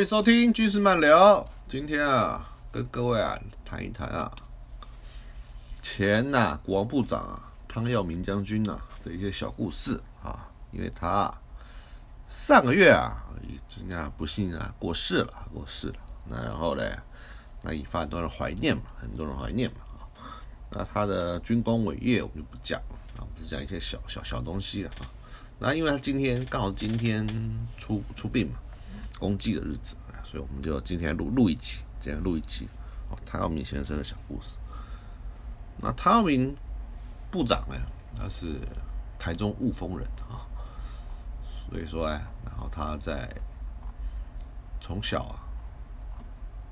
欢迎收听军事漫聊。今天啊，跟各位啊谈一谈啊，前呐、国防部长啊汤耀明将军呐、的一些小故事啊，因为他上个月啊，人家不幸啊过世了，过世了。那然后呢，那引发很多人怀念嘛，很多人怀念嘛啊。那他的军功伟业我们就不讲了啊，我们只讲一些小小小东西啊。那因为他今天刚好今天出出殡嘛，公祭的日子，所以我们就今天录录一集，今天录一集哦，汤耀明先生的小故事。那汤耀明部长呢，他是台中雾峰人啊，所以说哎，然后他在从小啊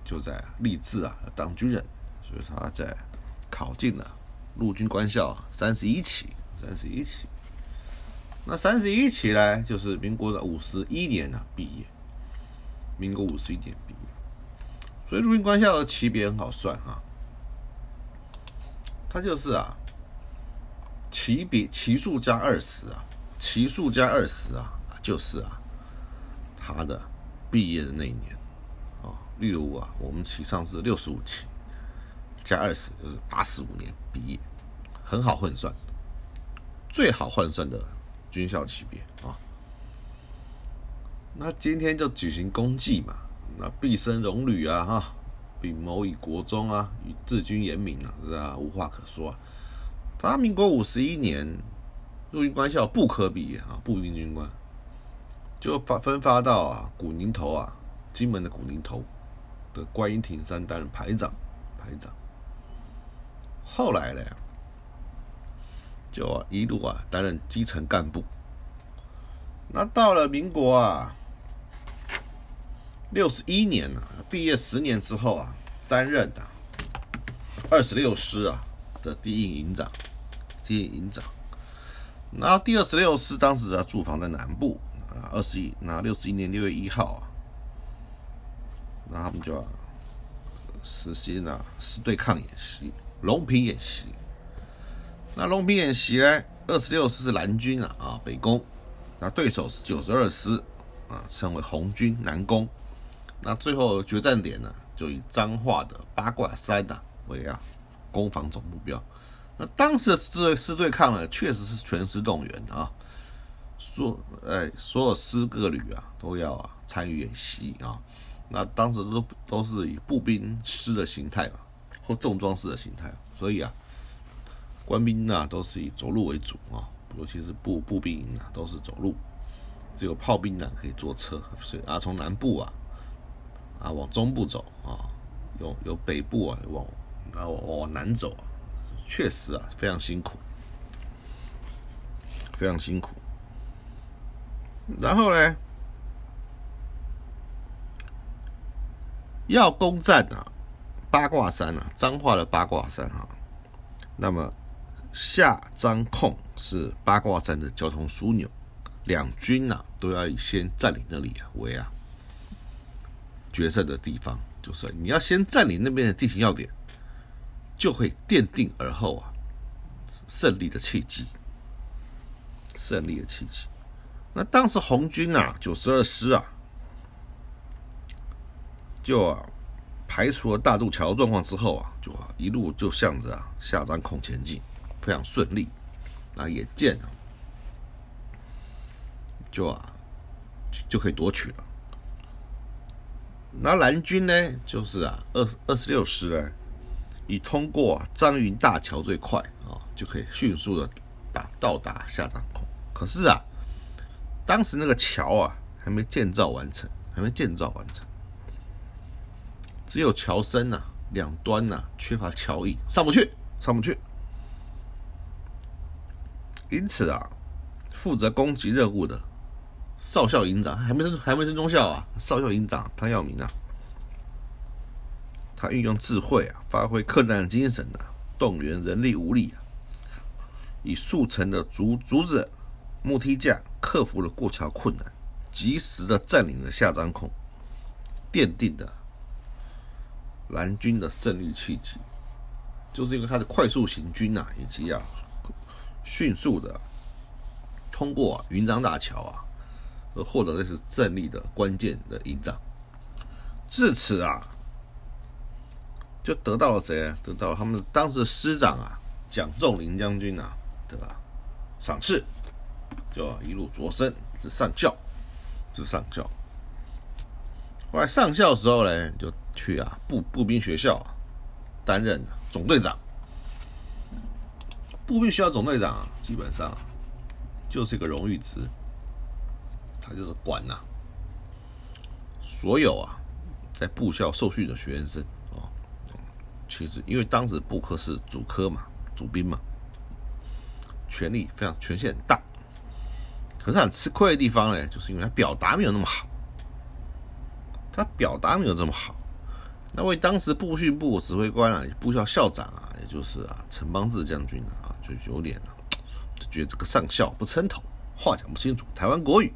就在立志啊当军人，所以他在考进了陆军官校三十一期，三十一期。那三十一期呢，就是民国的五十一年啊毕业，民国五十一年毕业，所以陆军官校的级别很好算哈，它就是啊，级别级数加二十啊，级数加二十啊，就是啊，他的毕业的那一年。啊，例如啊，我们期上是六十五期，加二十就是八十五年毕业，很好换算，最好换算的。军校级别啊，那今天就举行公祭嘛，那毕生荣履啊哈，秉谋以国忠啊，与治军严明啊，是啊，无话可说啊。他民国五十一年陆军官校不可比啊，步兵军官就发分发到啊古宁头啊，金门的古宁头的观音亭山担任排长，排长。后来呢？就，一路啊担任基层干部。那到了民国啊六十一年啊，毕业十年之后啊，担任的二十六师啊的第一营长，第一营长。那第二十六师当时啊驻防在南部啊，二十一那六十一年六月一号啊，那他们就要实行啊是对抗演习，龙平演习。那龙平演习呢？二十六师是蓝军啊，啊北攻，那对手是九十二师啊，称为红军南攻。那最后决战点呢，就以彰化的八卦山呐为啊攻防总目标。那当时的师对师对抗呢，确实是全师动员啊，所哎所有师各旅啊都要啊参与演习啊。那当时都都是以步兵师的形态嘛，或重装师的形态，所以啊。官兵呐都是以走路为主啊，尤其是步步兵营啊都是走路，只有炮兵呢可以坐车，所以啊从南部啊啊往中部走啊，有有北部啊往啊往南走，确实啊非常辛苦，非常辛苦。然后呢，要攻占啊八卦山啊，彰化的八卦山啊，那么。下张控是八卦山的交通枢纽，两军呐都要先占领那里啊为啊决胜的地方，就是你要先占领那边的地形要点，就会奠定而后啊胜利的契机，胜利的契机。那当时红军啊九十二师啊就啊排除了大渡桥状况之后啊，就一路就向着啊下张孔前进。非常顺利，啊，也见啊，就啊就可以夺取了。那蓝军呢，就是啊二二十六师呢，以通过张云大桥最快啊，就可以迅速的达到达下张口。可是啊，当时那个桥啊还没建造完成，还没建造完成，只有桥身呐，两端呐缺乏桥翼，上不去，上不去。因此啊，负责攻击任务的少校营长还没升还没升中校啊，少校营长汤耀明啊，他运用智慧啊，发挥客战精神啊，动员人力物力啊，以速成的竹竹子木梯架克服了过桥困难，及时的占领了下张孔，奠定的蓝军的胜利契机，就是因为他的快速行军啊，以及啊。迅速的通过云漳大桥啊，获得的是胜利的关键的营长至此啊，就得到了谁？得到了他们当时的师长啊，蒋仲林将军啊，对吧？赏赐，就一路擢升至上校，至上校。后来上校的时候呢，就去啊步步兵学校担任总队长。步兵学校总队长啊，基本上就是一个荣誉职，他就是管呐所有啊在部校受训的学员生哦。其实因为当时部科是主科嘛，主兵嘛，权力非常权限很大。可是很吃亏的地方呢，就是因为他表达没有那么好。他表达没有这么好，那位当时步训部指挥官啊，部校校长啊，也就是啊陈邦志将军啊，就有点啊，就觉得这个上校不称头，话讲不清楚，台湾国语，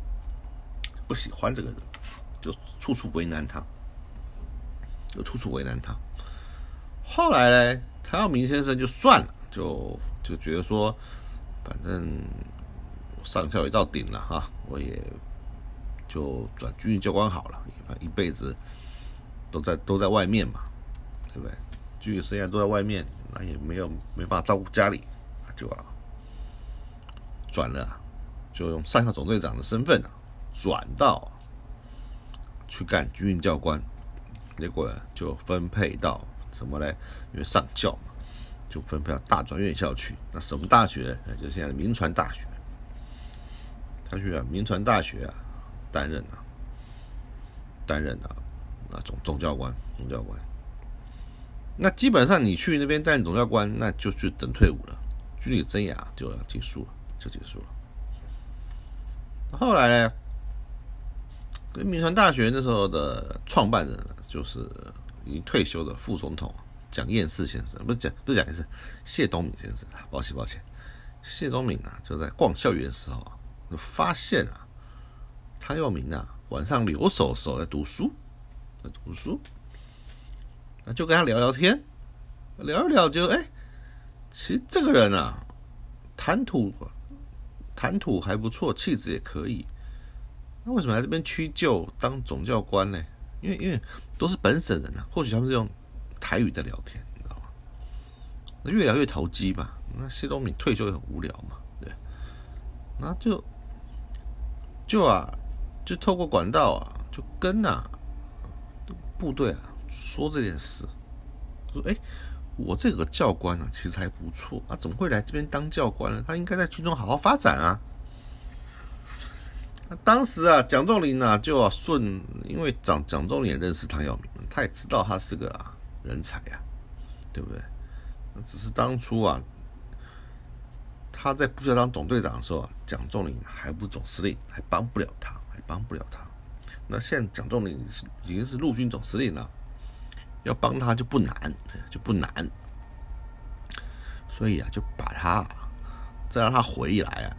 不喜欢这个人，就处处为难他，就处处为难他。后来呢，谭耀明先生就算了，就就觉得说，反正上校也到顶了哈，我也。就转军训教官好了，反正一辈子都在都在外面嘛，对不对？军训生涯都在外面，那也没有没办法照顾家里，就啊转了，就用上校总队长的身份啊，转到去干军训教官，结果就分配到什么嘞？因为上校嘛，就分配到大专院校去。那什么大学？就现在的民传大学。他去啊，民传大学啊。担任啊，担任啊，啊总总教官，总教官。那基本上你去那边担任总教官，那就去等退伍了，军旅生涯就要结束了，就结束了。后来呢，跟民传大学那时候的创办人就是已经退休的副总统蒋彦士先生，不是蒋，不是蒋彦士，谢东闵先生，抱歉抱歉，谢东闵啊，就在逛校园的时候，就发现啊。他又名啊，晚上留守的时候在读书，在读书，那就跟他聊聊天，聊一聊就哎，其实这个人啊，谈吐谈吐还不错，气质也可以。那为什么来这边屈就当总教官呢？因为因为都是本省人啊，或许他们是用台语在聊天，你知道吗？越聊越投机吧。那谢东闵退休也很无聊嘛，对，那就就啊。就透过管道啊，就跟呐部队啊说这件事，说哎，我这个教官啊其实还不错啊，怎么会来这边当教官呢？他应该在军中好好发展啊。当时啊，蒋仲林呢就要顺，因为蒋蒋仲林也认识唐耀明，他也知道他是个啊人才呀，对不对？那只是当初啊，他在部校当总队长的时候啊，蒋仲林还不是总司令，还帮不了他。还帮不了他，那现在蒋仲林是已经是陆军总司令了，要帮他就不难，就不难，所以啊，就把他再让他回来啊，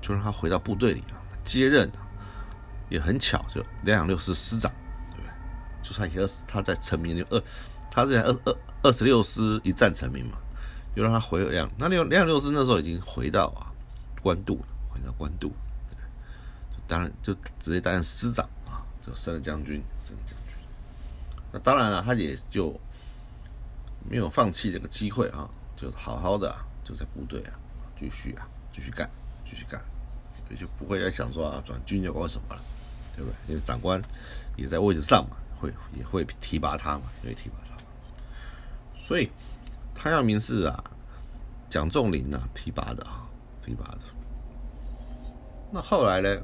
就让他回到部队里了接任，也很巧，就两两六师师长，对不对？就他二十，他在成名就二，他之前二二二十六师一战成名嘛，又让他回两那两两六师那时候已经回到啊官渡了，回到官渡。当然，就直接担任师长啊，就升了将军，升了将军。那当然了，他也就没有放弃这个机会啊，就好好的就在部队啊，继续啊，继续干，继续干，也就不会再想说啊，转军教官什么了，对不对？因为长官也在位置上嘛，会也会提拔他嘛，也会提拔他。所以他要明是啊，蒋仲林啊提拔的啊，提拔的。那后来呢？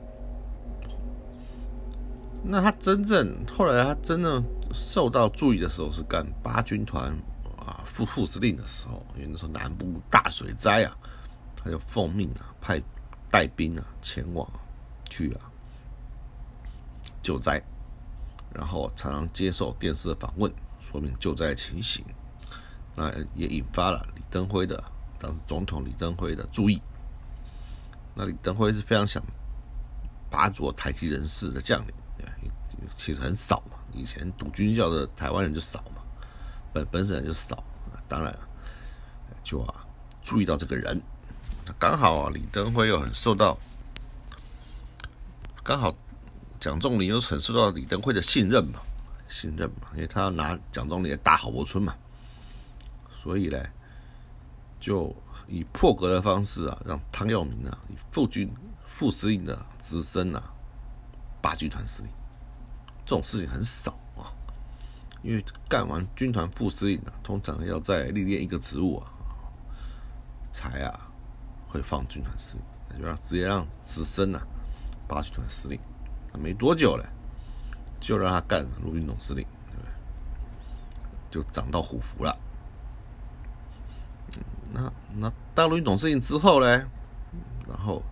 那他真正后来他真正受到注意的时候是干八军团啊副副司令的时候，因为那时候南部大水灾啊，他就奉命啊派带兵啊前往去啊救灾，然后常常接受电视的访问，说明救灾情形，那也引发了李登辉的当时总统李登辉的注意。那李登辉是非常想拔擢台籍人士的将领。其实很少嘛，以前读军校的台湾人就少嘛，本本省人就少，当然就啊注意到这个人，刚好啊李登辉又很受到，刚好蒋仲林又很受到李登辉的信任嘛，信任嘛，因为他要拿蒋总理打郝柏村嘛，所以呢，就以破格的方式啊，让汤耀明啊，以副军副司令的直升啊，八军团司令，这种事情很少啊，因为干完军团副司令啊，通常要再历练一个职务啊，才啊会放军团司令，那就让直接让直升啊，八军团司令，没多久了。就让他干陆军总司令，对不对？就涨到虎符了。那那当陆军总司令之后呢？然后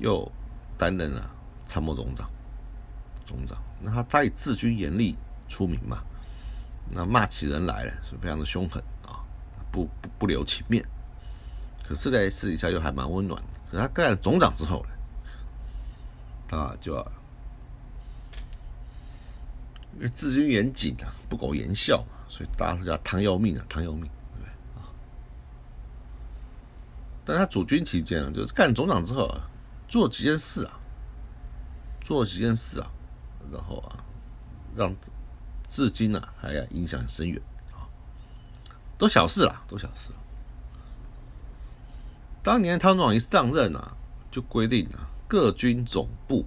又担任了参谋总长，总长。那他他以治军严厉出名嘛？那骂起人来了是非常的凶狠啊，不不不留情面。可是呢，私底下又还蛮温暖的。可他干了总长之后呢，他就要。因为治军严谨啊，不苟言笑嘛，所以大家都叫汤要命啊，汤要命，对不对啊？但他主军期间啊，就是干总长之后啊，做几件事啊，做几件事啊，然后啊，让至今呢还要影响深远啊，都小事啦，都小事了。当年汤总一上任啊，就规定啊，各军总部，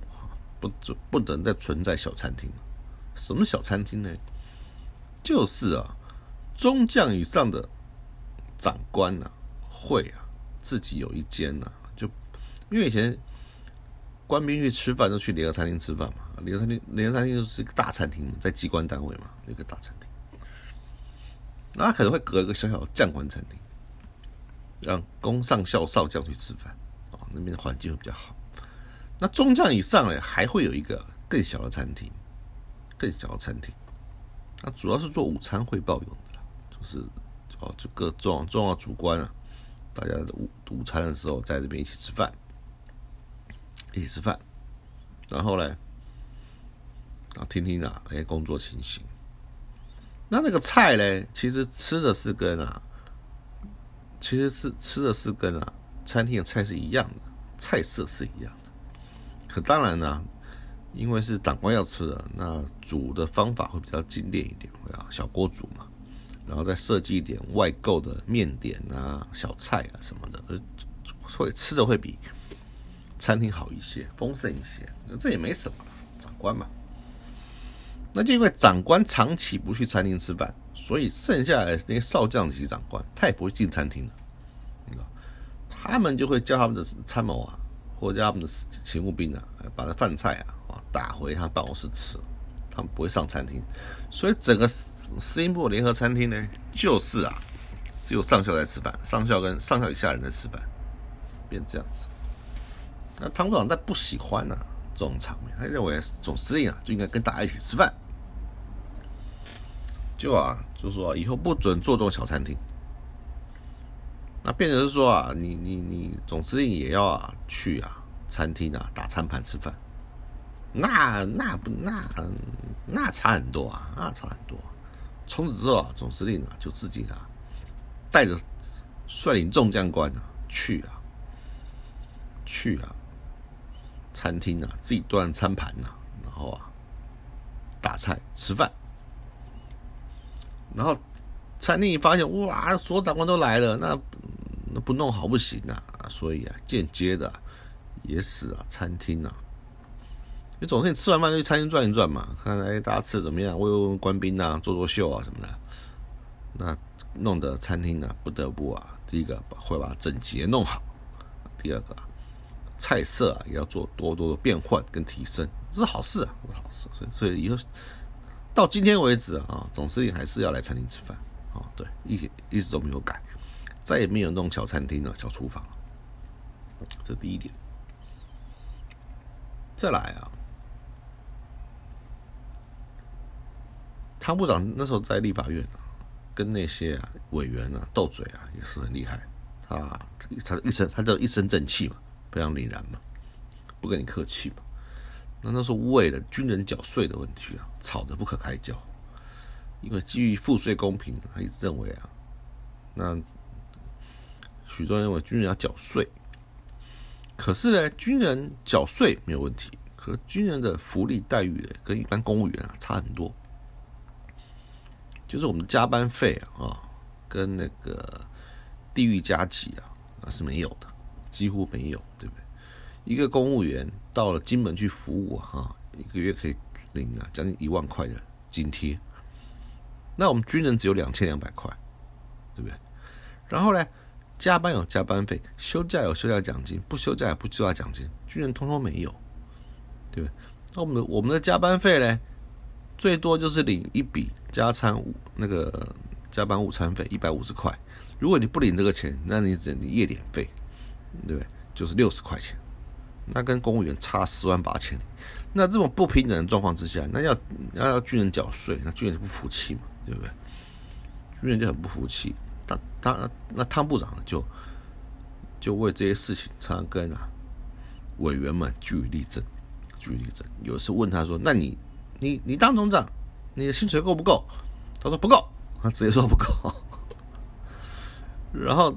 不准不能再存在小餐厅。什么小餐厅呢？就是啊，中将以上的长官呐，会啊，自己有一间呐，就因为以前官兵去吃饭都去联合餐厅吃饭嘛，联合餐厅联合餐厅就是一个大餐厅嘛，在机关单位嘛，一个大餐厅，那可能会隔一个小小的将官餐厅，让公上校少将去吃饭啊，那边的环境会比较好。那中将以上呢，还会有一个更小的餐厅。更小的餐厅，那主要是做午餐汇报用的啦，就是哦，就各重重要主官啊，大家的午午餐的时候在这边一起吃饭，一起吃饭，然后呢，啊听听啊，哎工作情形，那那个菜呢，其实吃的是跟啊，其实是吃的是跟啊餐厅的菜是一样的，菜色是一样的，可当然呢。因为是长官要吃的，那煮的方法会比较精炼一点，会啊小锅煮嘛，然后再设计一点外购的面点啊、小菜啊什么的，会吃的会比餐厅好一些，丰盛一些。那这也没什么，长官嘛。那就因为长官长期不去餐厅吃饭，所以剩下来那些少将级长官，他也不会进餐厅的，他们就会叫他们的参谋啊，或者叫他们的勤务兵啊，把那饭菜啊啊。打回他办公室吃，他们不会上餐厅，所以整个司令部联合餐厅呢，就是啊，只有上校在吃饭，上校跟上校以下人在吃饭，变这样子。那汤部长他不喜欢呢这种场面，他认为总司令啊就应该跟大家一起吃饭，就啊就说以后不准做这种小餐厅。那变成是说啊，你你你总司令也要啊去啊餐厅啊打餐盘吃饭。那那不那那差很多啊，那差很多。从此之后啊，总司令啊就自己啊带着率领众将官啊去啊去啊餐厅啊自己端餐盘呐，然后啊打菜吃饭。然后餐厅一发现哇，所长官都来了，那那不弄好不行啊，所以啊间接的也使啊餐厅啊。你总是你吃完饭就去餐厅转一转嘛，看哎大家吃的怎么样，问问官兵啊，做做秀啊什么的。那弄得餐厅呢不得不啊，第一个会把整洁弄好，第二个菜色啊也要做多多的变换跟提升，这是好事啊，是好事。所以所以以后到今天为止啊，总司令还是要来餐厅吃饭啊，对，一一直都没有改，再也没有弄小餐厅了、小厨房了。这第一点。再来啊。汤部长那时候在立法院啊，跟那些啊委员啊斗嘴啊，也是很厉害。他他一身他就一身正气嘛，非常凛然嘛，不跟你客气嘛。那都是为了军人缴税的问题啊，吵得不可开交。因为基于赋税公平，他一直认为啊，那许多人认为军人要缴税。可是呢，军人缴税没有问题，可军人的福利待遇跟一般公务员啊差很多。就是我们加班费啊，跟那个地域加起啊啊是没有的，几乎没有，对不对？一个公务员到了金门去服务哈，一个月可以领啊将近一万块的津贴，那我们军人只有两千两百块，对不对？然后呢，加班有加班费，休假有休假奖金，不休假也不休假奖金，军人通通没有，对不对？那我们的我们的加班费呢？最多就是领一笔加餐午那个加班午餐费一百五十块，如果你不领这个钱，那你只你夜点费，对不对？就是六十块钱，那跟公务员差十万八千里。那这种不平等的状况之下，那要要要军人缴税，那军人就不服气嘛，对不对？军人就很不服气，他他那汤部长就就为这些事情常常跟啊委员们据理力争，据理力争。有时问他说：“那你？”你你当总长，你的薪水够不够？他说不够，他直接说不够。然后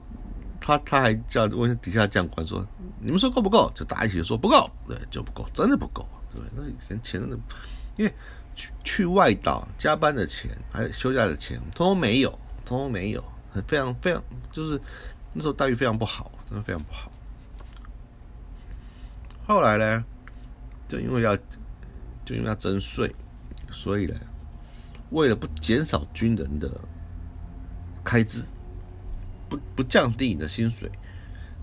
他他还叫问底下将官说：“你们说够不够？”就大家一起说不够，对，就不够，真的不够，对那以前钱真的，因为去去外岛加班的钱，还有休假的钱，通通没有，通通没有，非常非常，就是那时候待遇非常不好，真的非常不好。后来呢，就因为要。就因为要征税，所以呢，为了不减少军人的开支，不不降低你的薪水，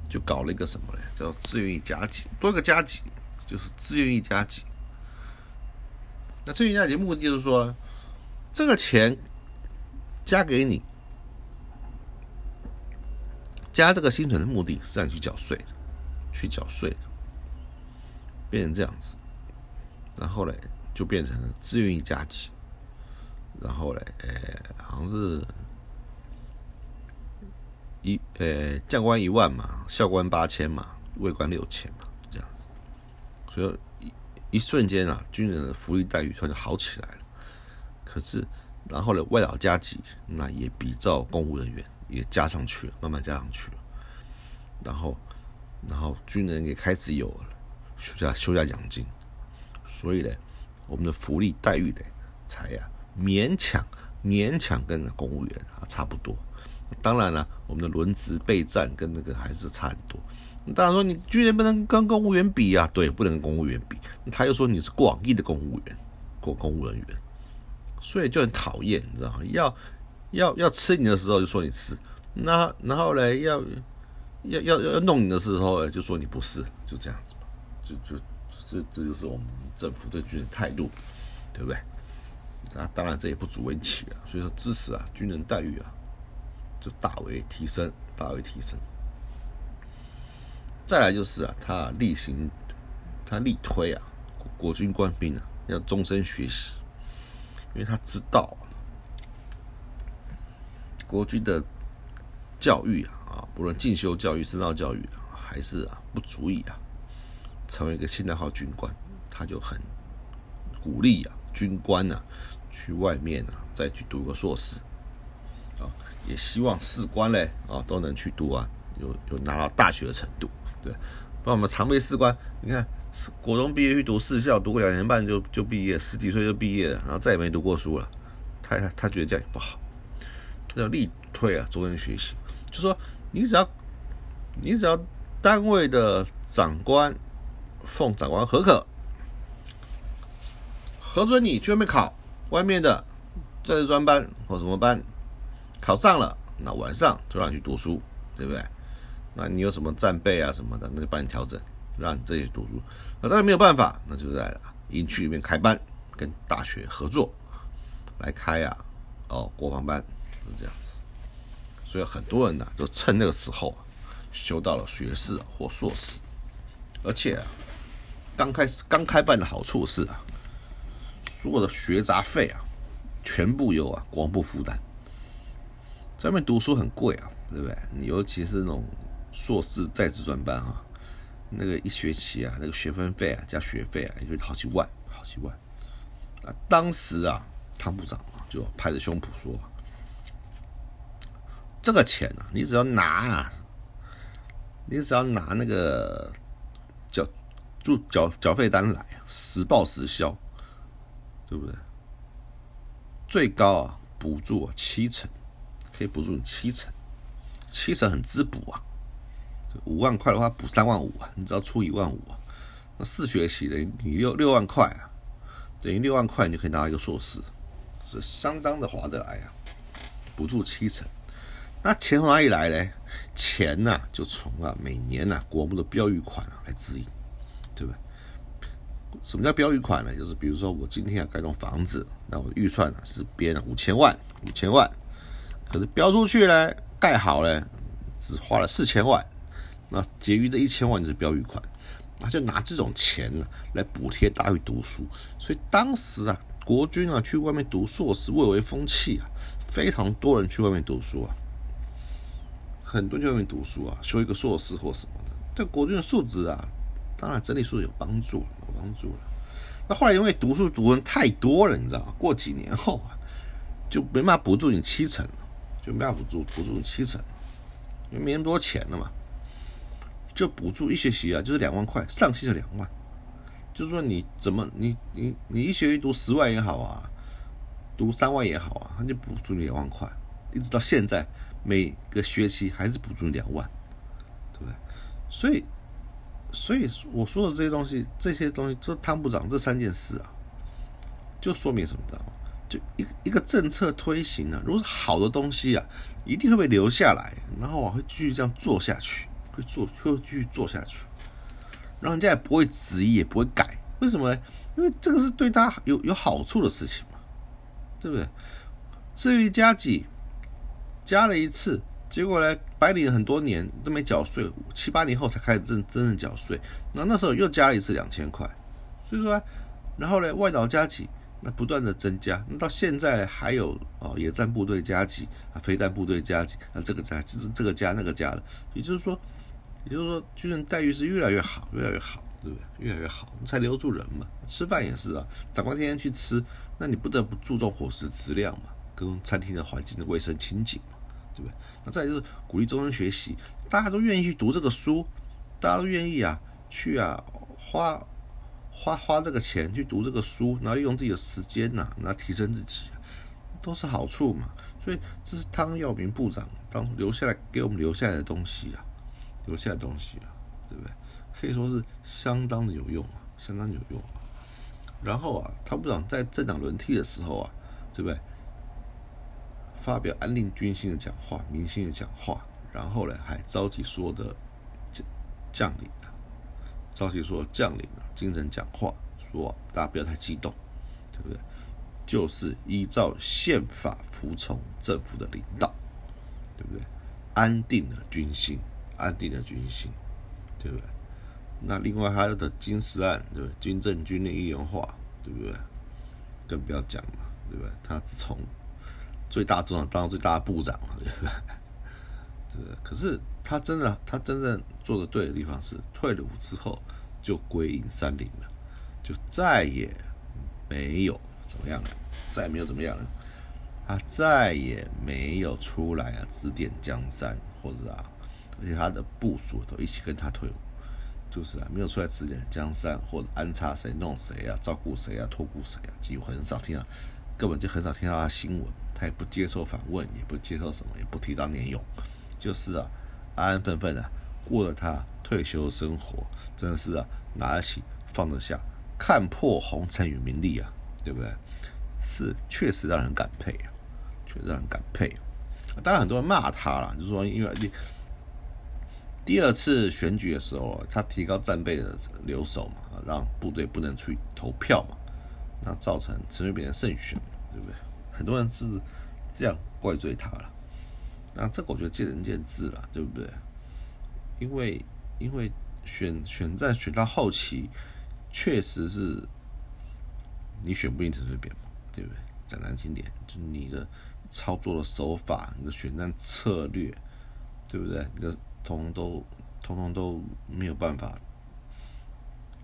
就搞了一个什么呢？叫自愿役加级，多个加级就是自愿役加级。那自愿役加级目的就是说，这个钱加给你，加这个薪水的目的是让你去缴税的，去缴税的，变成这样子。然后嘞，就变成了自愿役加级。然后嘞，呃，好像是呃，将官一万嘛，校官八千嘛，尉官六千嘛，这样子。所以一一瞬间啊，军人的福利待遇突然就好起来了。可是，然后呢，外老加级，那也比照公务人员也加上去了，慢慢加上去了。然后，然后军人也开始有了休假休假奖金。所以呢，我们的福利待遇呢，才呀勉强勉强跟公务员啊差不多。当然了，我们的轮值备战跟那个还是差很多。当然说你军人不能跟公务员比啊，对，不能跟公务员比。他又说你是广义的公务员，过公务人员，所以就很讨厌，你知道吗？要要要吃你的时候就说你是，那然后呢要要要要弄你的时候就说你不是，就这样子嘛，就就。这这就是我们政府对军人态度，对不对？那当然这也不足为奇啊。所以说支持啊，军人待遇啊，就大为提升，大为提升。再来就是啊，他例行，他力推啊，国军官兵啊要终身学习，因为他知道国军的教育啊啊，不论进修教育、深造教育，还是啊不足以啊。成为一个现代化军官，他就很鼓励啊，军官啊，去外面啊，再去读个硕士，啊，也希望士官嘞啊都能去读啊，有有拿到大学的程度，对，不然我们常备士官，你看国中毕业去读士校，读个两年半就就毕业，十几岁就毕业了，然后再也没读过书了，他他觉得这样也不好，要力推啊，终身学习，就说你只要你只要单位的长官。奉长官核可，核准你去外面考外面的在职专班或什么班，考上了，那晚上就让你去读书，对不对？那你有什么战备啊什么的，那就帮你调整，让你这些读书。那当然没有办法，那就在营区里面开班，跟大学合作来开啊，哦，国防班是这样子。所以很多人呢，就趁那个时候修到了学士或硕士，而且。刚开始刚开办的好处是啊，所有的学杂费啊，全部由啊国防部负担。在外面读书很贵啊，对不对？你尤其是那种硕士在职专班哈，那个一学期啊，那个学分费啊加学费啊，也就好几万，好几万。啊，当时啊，汤部长啊就拍着胸脯说：“这个钱啊，你只要拿啊，你只要拿那个缴住缴缴费单来，实报实销，对不对？最高啊，补助啊七成，可以补助你七成，七成很滋补啊。五万块的话补三万五啊，你只要出一万五啊，那四学期的你六六万块啊，等于六万块你就可以拿到一个硕士，是相当的划得来啊。补助七成，那钱从哪里来呢？钱呢就从啊每年呢国募的标语款啊来指引，对不对？什么叫标语款呢？就是比如说我今天要盖栋房子，那我预算呢是编了五千万，五千万，可是标出去呢盖好了只花了四千万。那结余这一千万就是标语款，那就拿这种钱呢来补贴大家去读书。所以当时啊，国军啊去外面读硕士蔚为风气啊，非常多人去外面读书啊，很多人去外面读书啊，修一个硕士或什么的，对国军的素质啊，当然整体素质有帮助，有帮助了。那后来因为读书读人太多了，你知道吗？过几年后啊，就没办法补助你七成了，就没办法补助补助七成，因为没那么多钱了嘛。就补助一学期啊，就是两万块，上期是两万，就是说你怎么你你你一学期读十万也好啊，读三万也好啊，他就补助你两万块，一直到现在每个学期还是补助你两万，对不对？所以所以我说的这些东西，这些东西，这汤部长这三件事啊，就说明什么知道吗？就一一个政策推行呢，如果是好的东西啊，一定会被留下来，然后我会继续这样做下去。会做，会继续做下去，然后人家也不会质疑，也不会改。为什么呢？因为这个是对他有有好处的事情嘛，对不对？至于加几加了一次，结果呢，白领很多年都没缴税，七八年后才开始真真正缴税。那那时候又加了一次两千块，所以说，然后呢，外岛加几，那不断的增加，那到现在还有哦，野战部队加几啊，飞弹部队加几，那这个加，这这个加那个加了，也就是说。也就是说，军人待遇是越来越好，越来越好，对不对？越来越好，才留住人嘛。吃饭也是啊，长官天天去吃，那你不得不注重伙食质量嘛，跟餐厅的环境的卫生清洁嘛，对不对？那再就是鼓励终身学习，大家都愿意去读这个书，大家都愿意啊，去啊，花花花这个钱去读这个书，然后用自己的时间呐，来提升自己，都是好处嘛。所以这是汤耀明部长当留下来给我们留下来的东西啊。留下的东西啊，对不对？可以说是相当的有用啊，相当有用。然后啊，他部长在政党轮替的时候啊，对不对？发表安定军心的讲话、民心的讲话，然后呢，还召集所有的将将领啊，召集所有将领啊，精神讲话，说大家不要太激动，对不对？就是依照宪法服从政府的领导，对不对？安定了军心。安定的军心，对不对？那另外还有的金石案，对不对？军政军令一元化，对不对？更不要讲了，对不对？他从最大总长当最大的部长了，对不对？对。可是他真的，他真正做的对的地方是，退了伍之后就归隐山林了，就再也没有怎么样了，再也没有怎么样了。他再也没有出来啊，指点江山或者啊。而且他的部属都一起跟他退伍，就是啊，没有出来指点江山或者安插谁、弄谁啊、照顾谁啊、托顾谁啊，几乎很少听到，根本就很少听到他新闻。他也不接受访问，也不接受什么，也不提到年勇，就是啊，安安分分的过了他退休生活，真的是啊，拿得起放得下，看破红尘与名利啊，对不对？是确实让人感佩啊，确实让人感佩。当然很多人骂他了，就是说因为你。第二次选举的时候，他提高战备的留守嘛，让部队不能去投票嘛，那造成陈水扁的胜选，对不对？很多人是这样怪罪他了。那这个我觉得见仁见智了，对不对？因为因为选选战选到后期，确实是你选不赢陈水扁嘛，对不对？讲难听点，就你的操作的手法，你的选战策略，对不对？你的通通都，通通都没有办法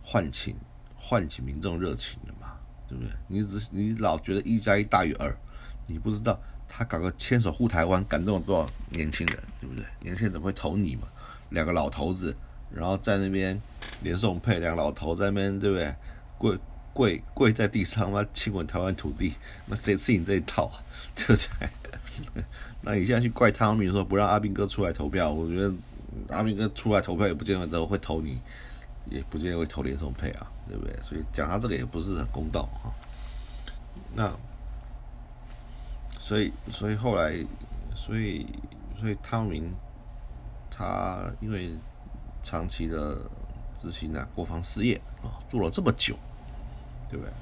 唤起唤起民众热情的嘛，对不对？你只你老觉得一加一大于二，你不知道他搞个牵手护台湾，感动了多少年轻人，对不对？年轻人怎么会投你嘛？两个老头子，然后在那边连送配，两个老头在那边，对不对？跪跪跪在地上，妈亲吻台湾土地，那谁吃你这一套啊？对不对？那你现在去怪汤米说不让阿兵哥出来投票，我觉得阿兵哥出来投票也不见得会投你，也不见得会投连松配啊，对不对？所以讲他这个也不是很公道啊。那所以所以后来所以所以汤明他因为长期的执行啊国防事业啊做了这么久，对不对？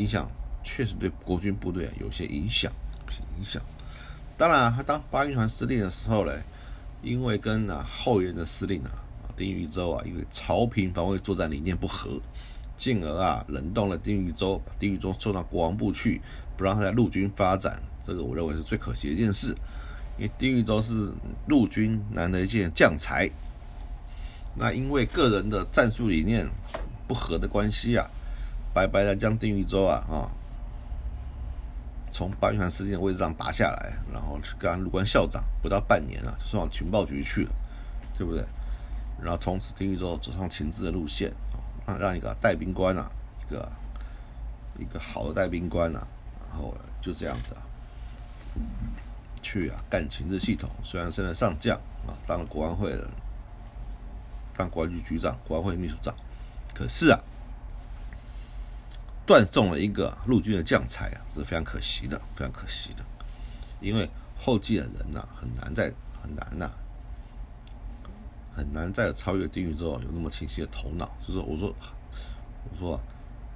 影响确实对国军部队啊有些影响，有些影响。当然，他当八军团司令的时候呢，因为跟啊后援的司令啊丁禹洲啊，因为朝平防卫作战理念不合，进而啊冷冻了丁禹洲，把丁禹洲送到国防部去，不让他在陆军发展。这个我认为是最可惜的一件事，因为丁禹洲是陆军难得一见将才。那因为个人的战术理念不合的关系啊，白白的将丁禹洲啊啊。从八军团司令的位置上拔下来，然后去干陆官校长，不到半年啊，就送往情报局去了，对不对？然后从此丁玉洲走上情治的路线啊，让一个带兵官啊，一个一个好的带兵官啊，然后就这样子啊，去啊干情治系统，虽然升了上将啊，当了国安会的，当国安局局长、国安会秘书长，可是啊。断送了一个陆军的将才啊，这是非常可惜的，非常可惜的。因为后继的人呐，很难再很难呐，很难再超越丁禹洲有那么清晰的头脑。就是我说，我说，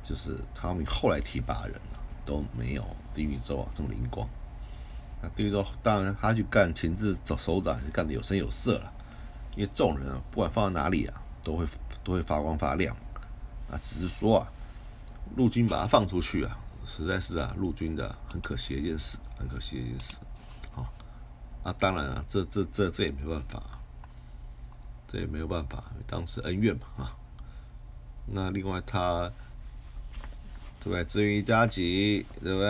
就是他们后来提拔人啊，都没有丁禹洲啊这么灵光。那对于说当然他去干情治首首长，干的有声有色了。因为众人啊，不管放在哪里啊，都会都会发光发亮。啊，只是说啊。陆军把他放出去啊，实在是啊，陆军的很可惜一件事，很可惜一件事。好，啊，当然啊，这这这这也没办法，这也没有办法，当时恩怨嘛啊。那另外他，对不对？资源加急，对不对？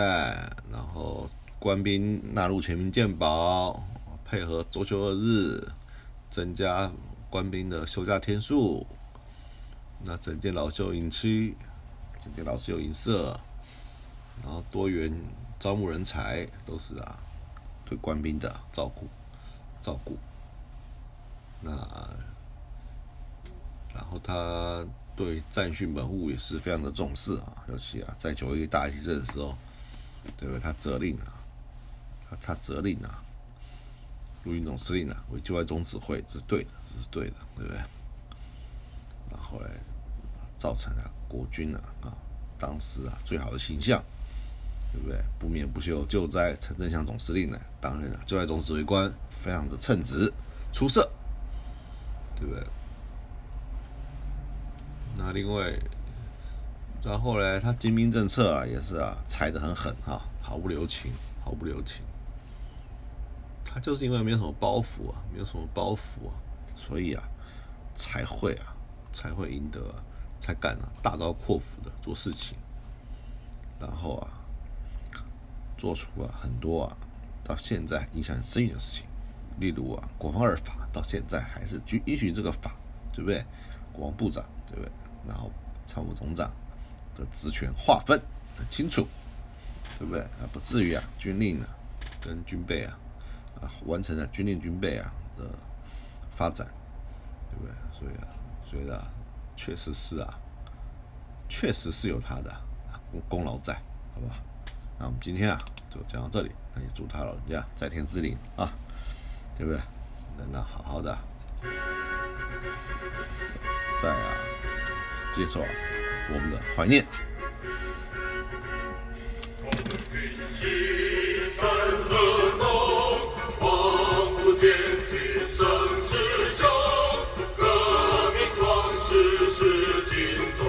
然后官兵纳入全民健保，配合周休二日，增加官兵的休假天数，那整建老旧营区。这些老师有银色，然后多元招募人才，都是啊，对官兵的照顾，照顾。那然后他对战训本务也是非常的重视啊，尤其啊，在九一大地震的时候，对不对？他责令啊，他责令啊，陆军总司令啊，为救灾总指挥，这是对的，这是对的，对不对？然后嘞。造成了国军啊啊，当时啊最好的形象，对不对？不眠不休救灾，陈正祥总司令呢，担任了救灾总指挥官，非常的称职出色，对不对？那另外，然后呢，他精兵政策啊，也是啊，踩得很狠哈，毫不留情，毫不留情。他就是因为没有什么包袱啊，没有什么包袱，所以啊，才会啊，才会赢得。才敢啊，大刀阔斧的做事情，然后啊，做出啊很多啊，到现在影响深远的事情，例如啊，国防二法到现在还是遵允许这个法，对不对？国防部长对不对？然后参谋总长的职权划分很清楚，对不对？啊，不至于啊，军令啊跟军备啊啊完成了军令军备啊的发展，对不对？所以啊，所以啊。确实是啊，确实是有他的功功劳在，好吧？那我们今天啊就讲到这里，那也祝他老人家在天之灵啊，对不对？能啊好好的，在啊接受我们的怀念。雄，革命壮士是军中。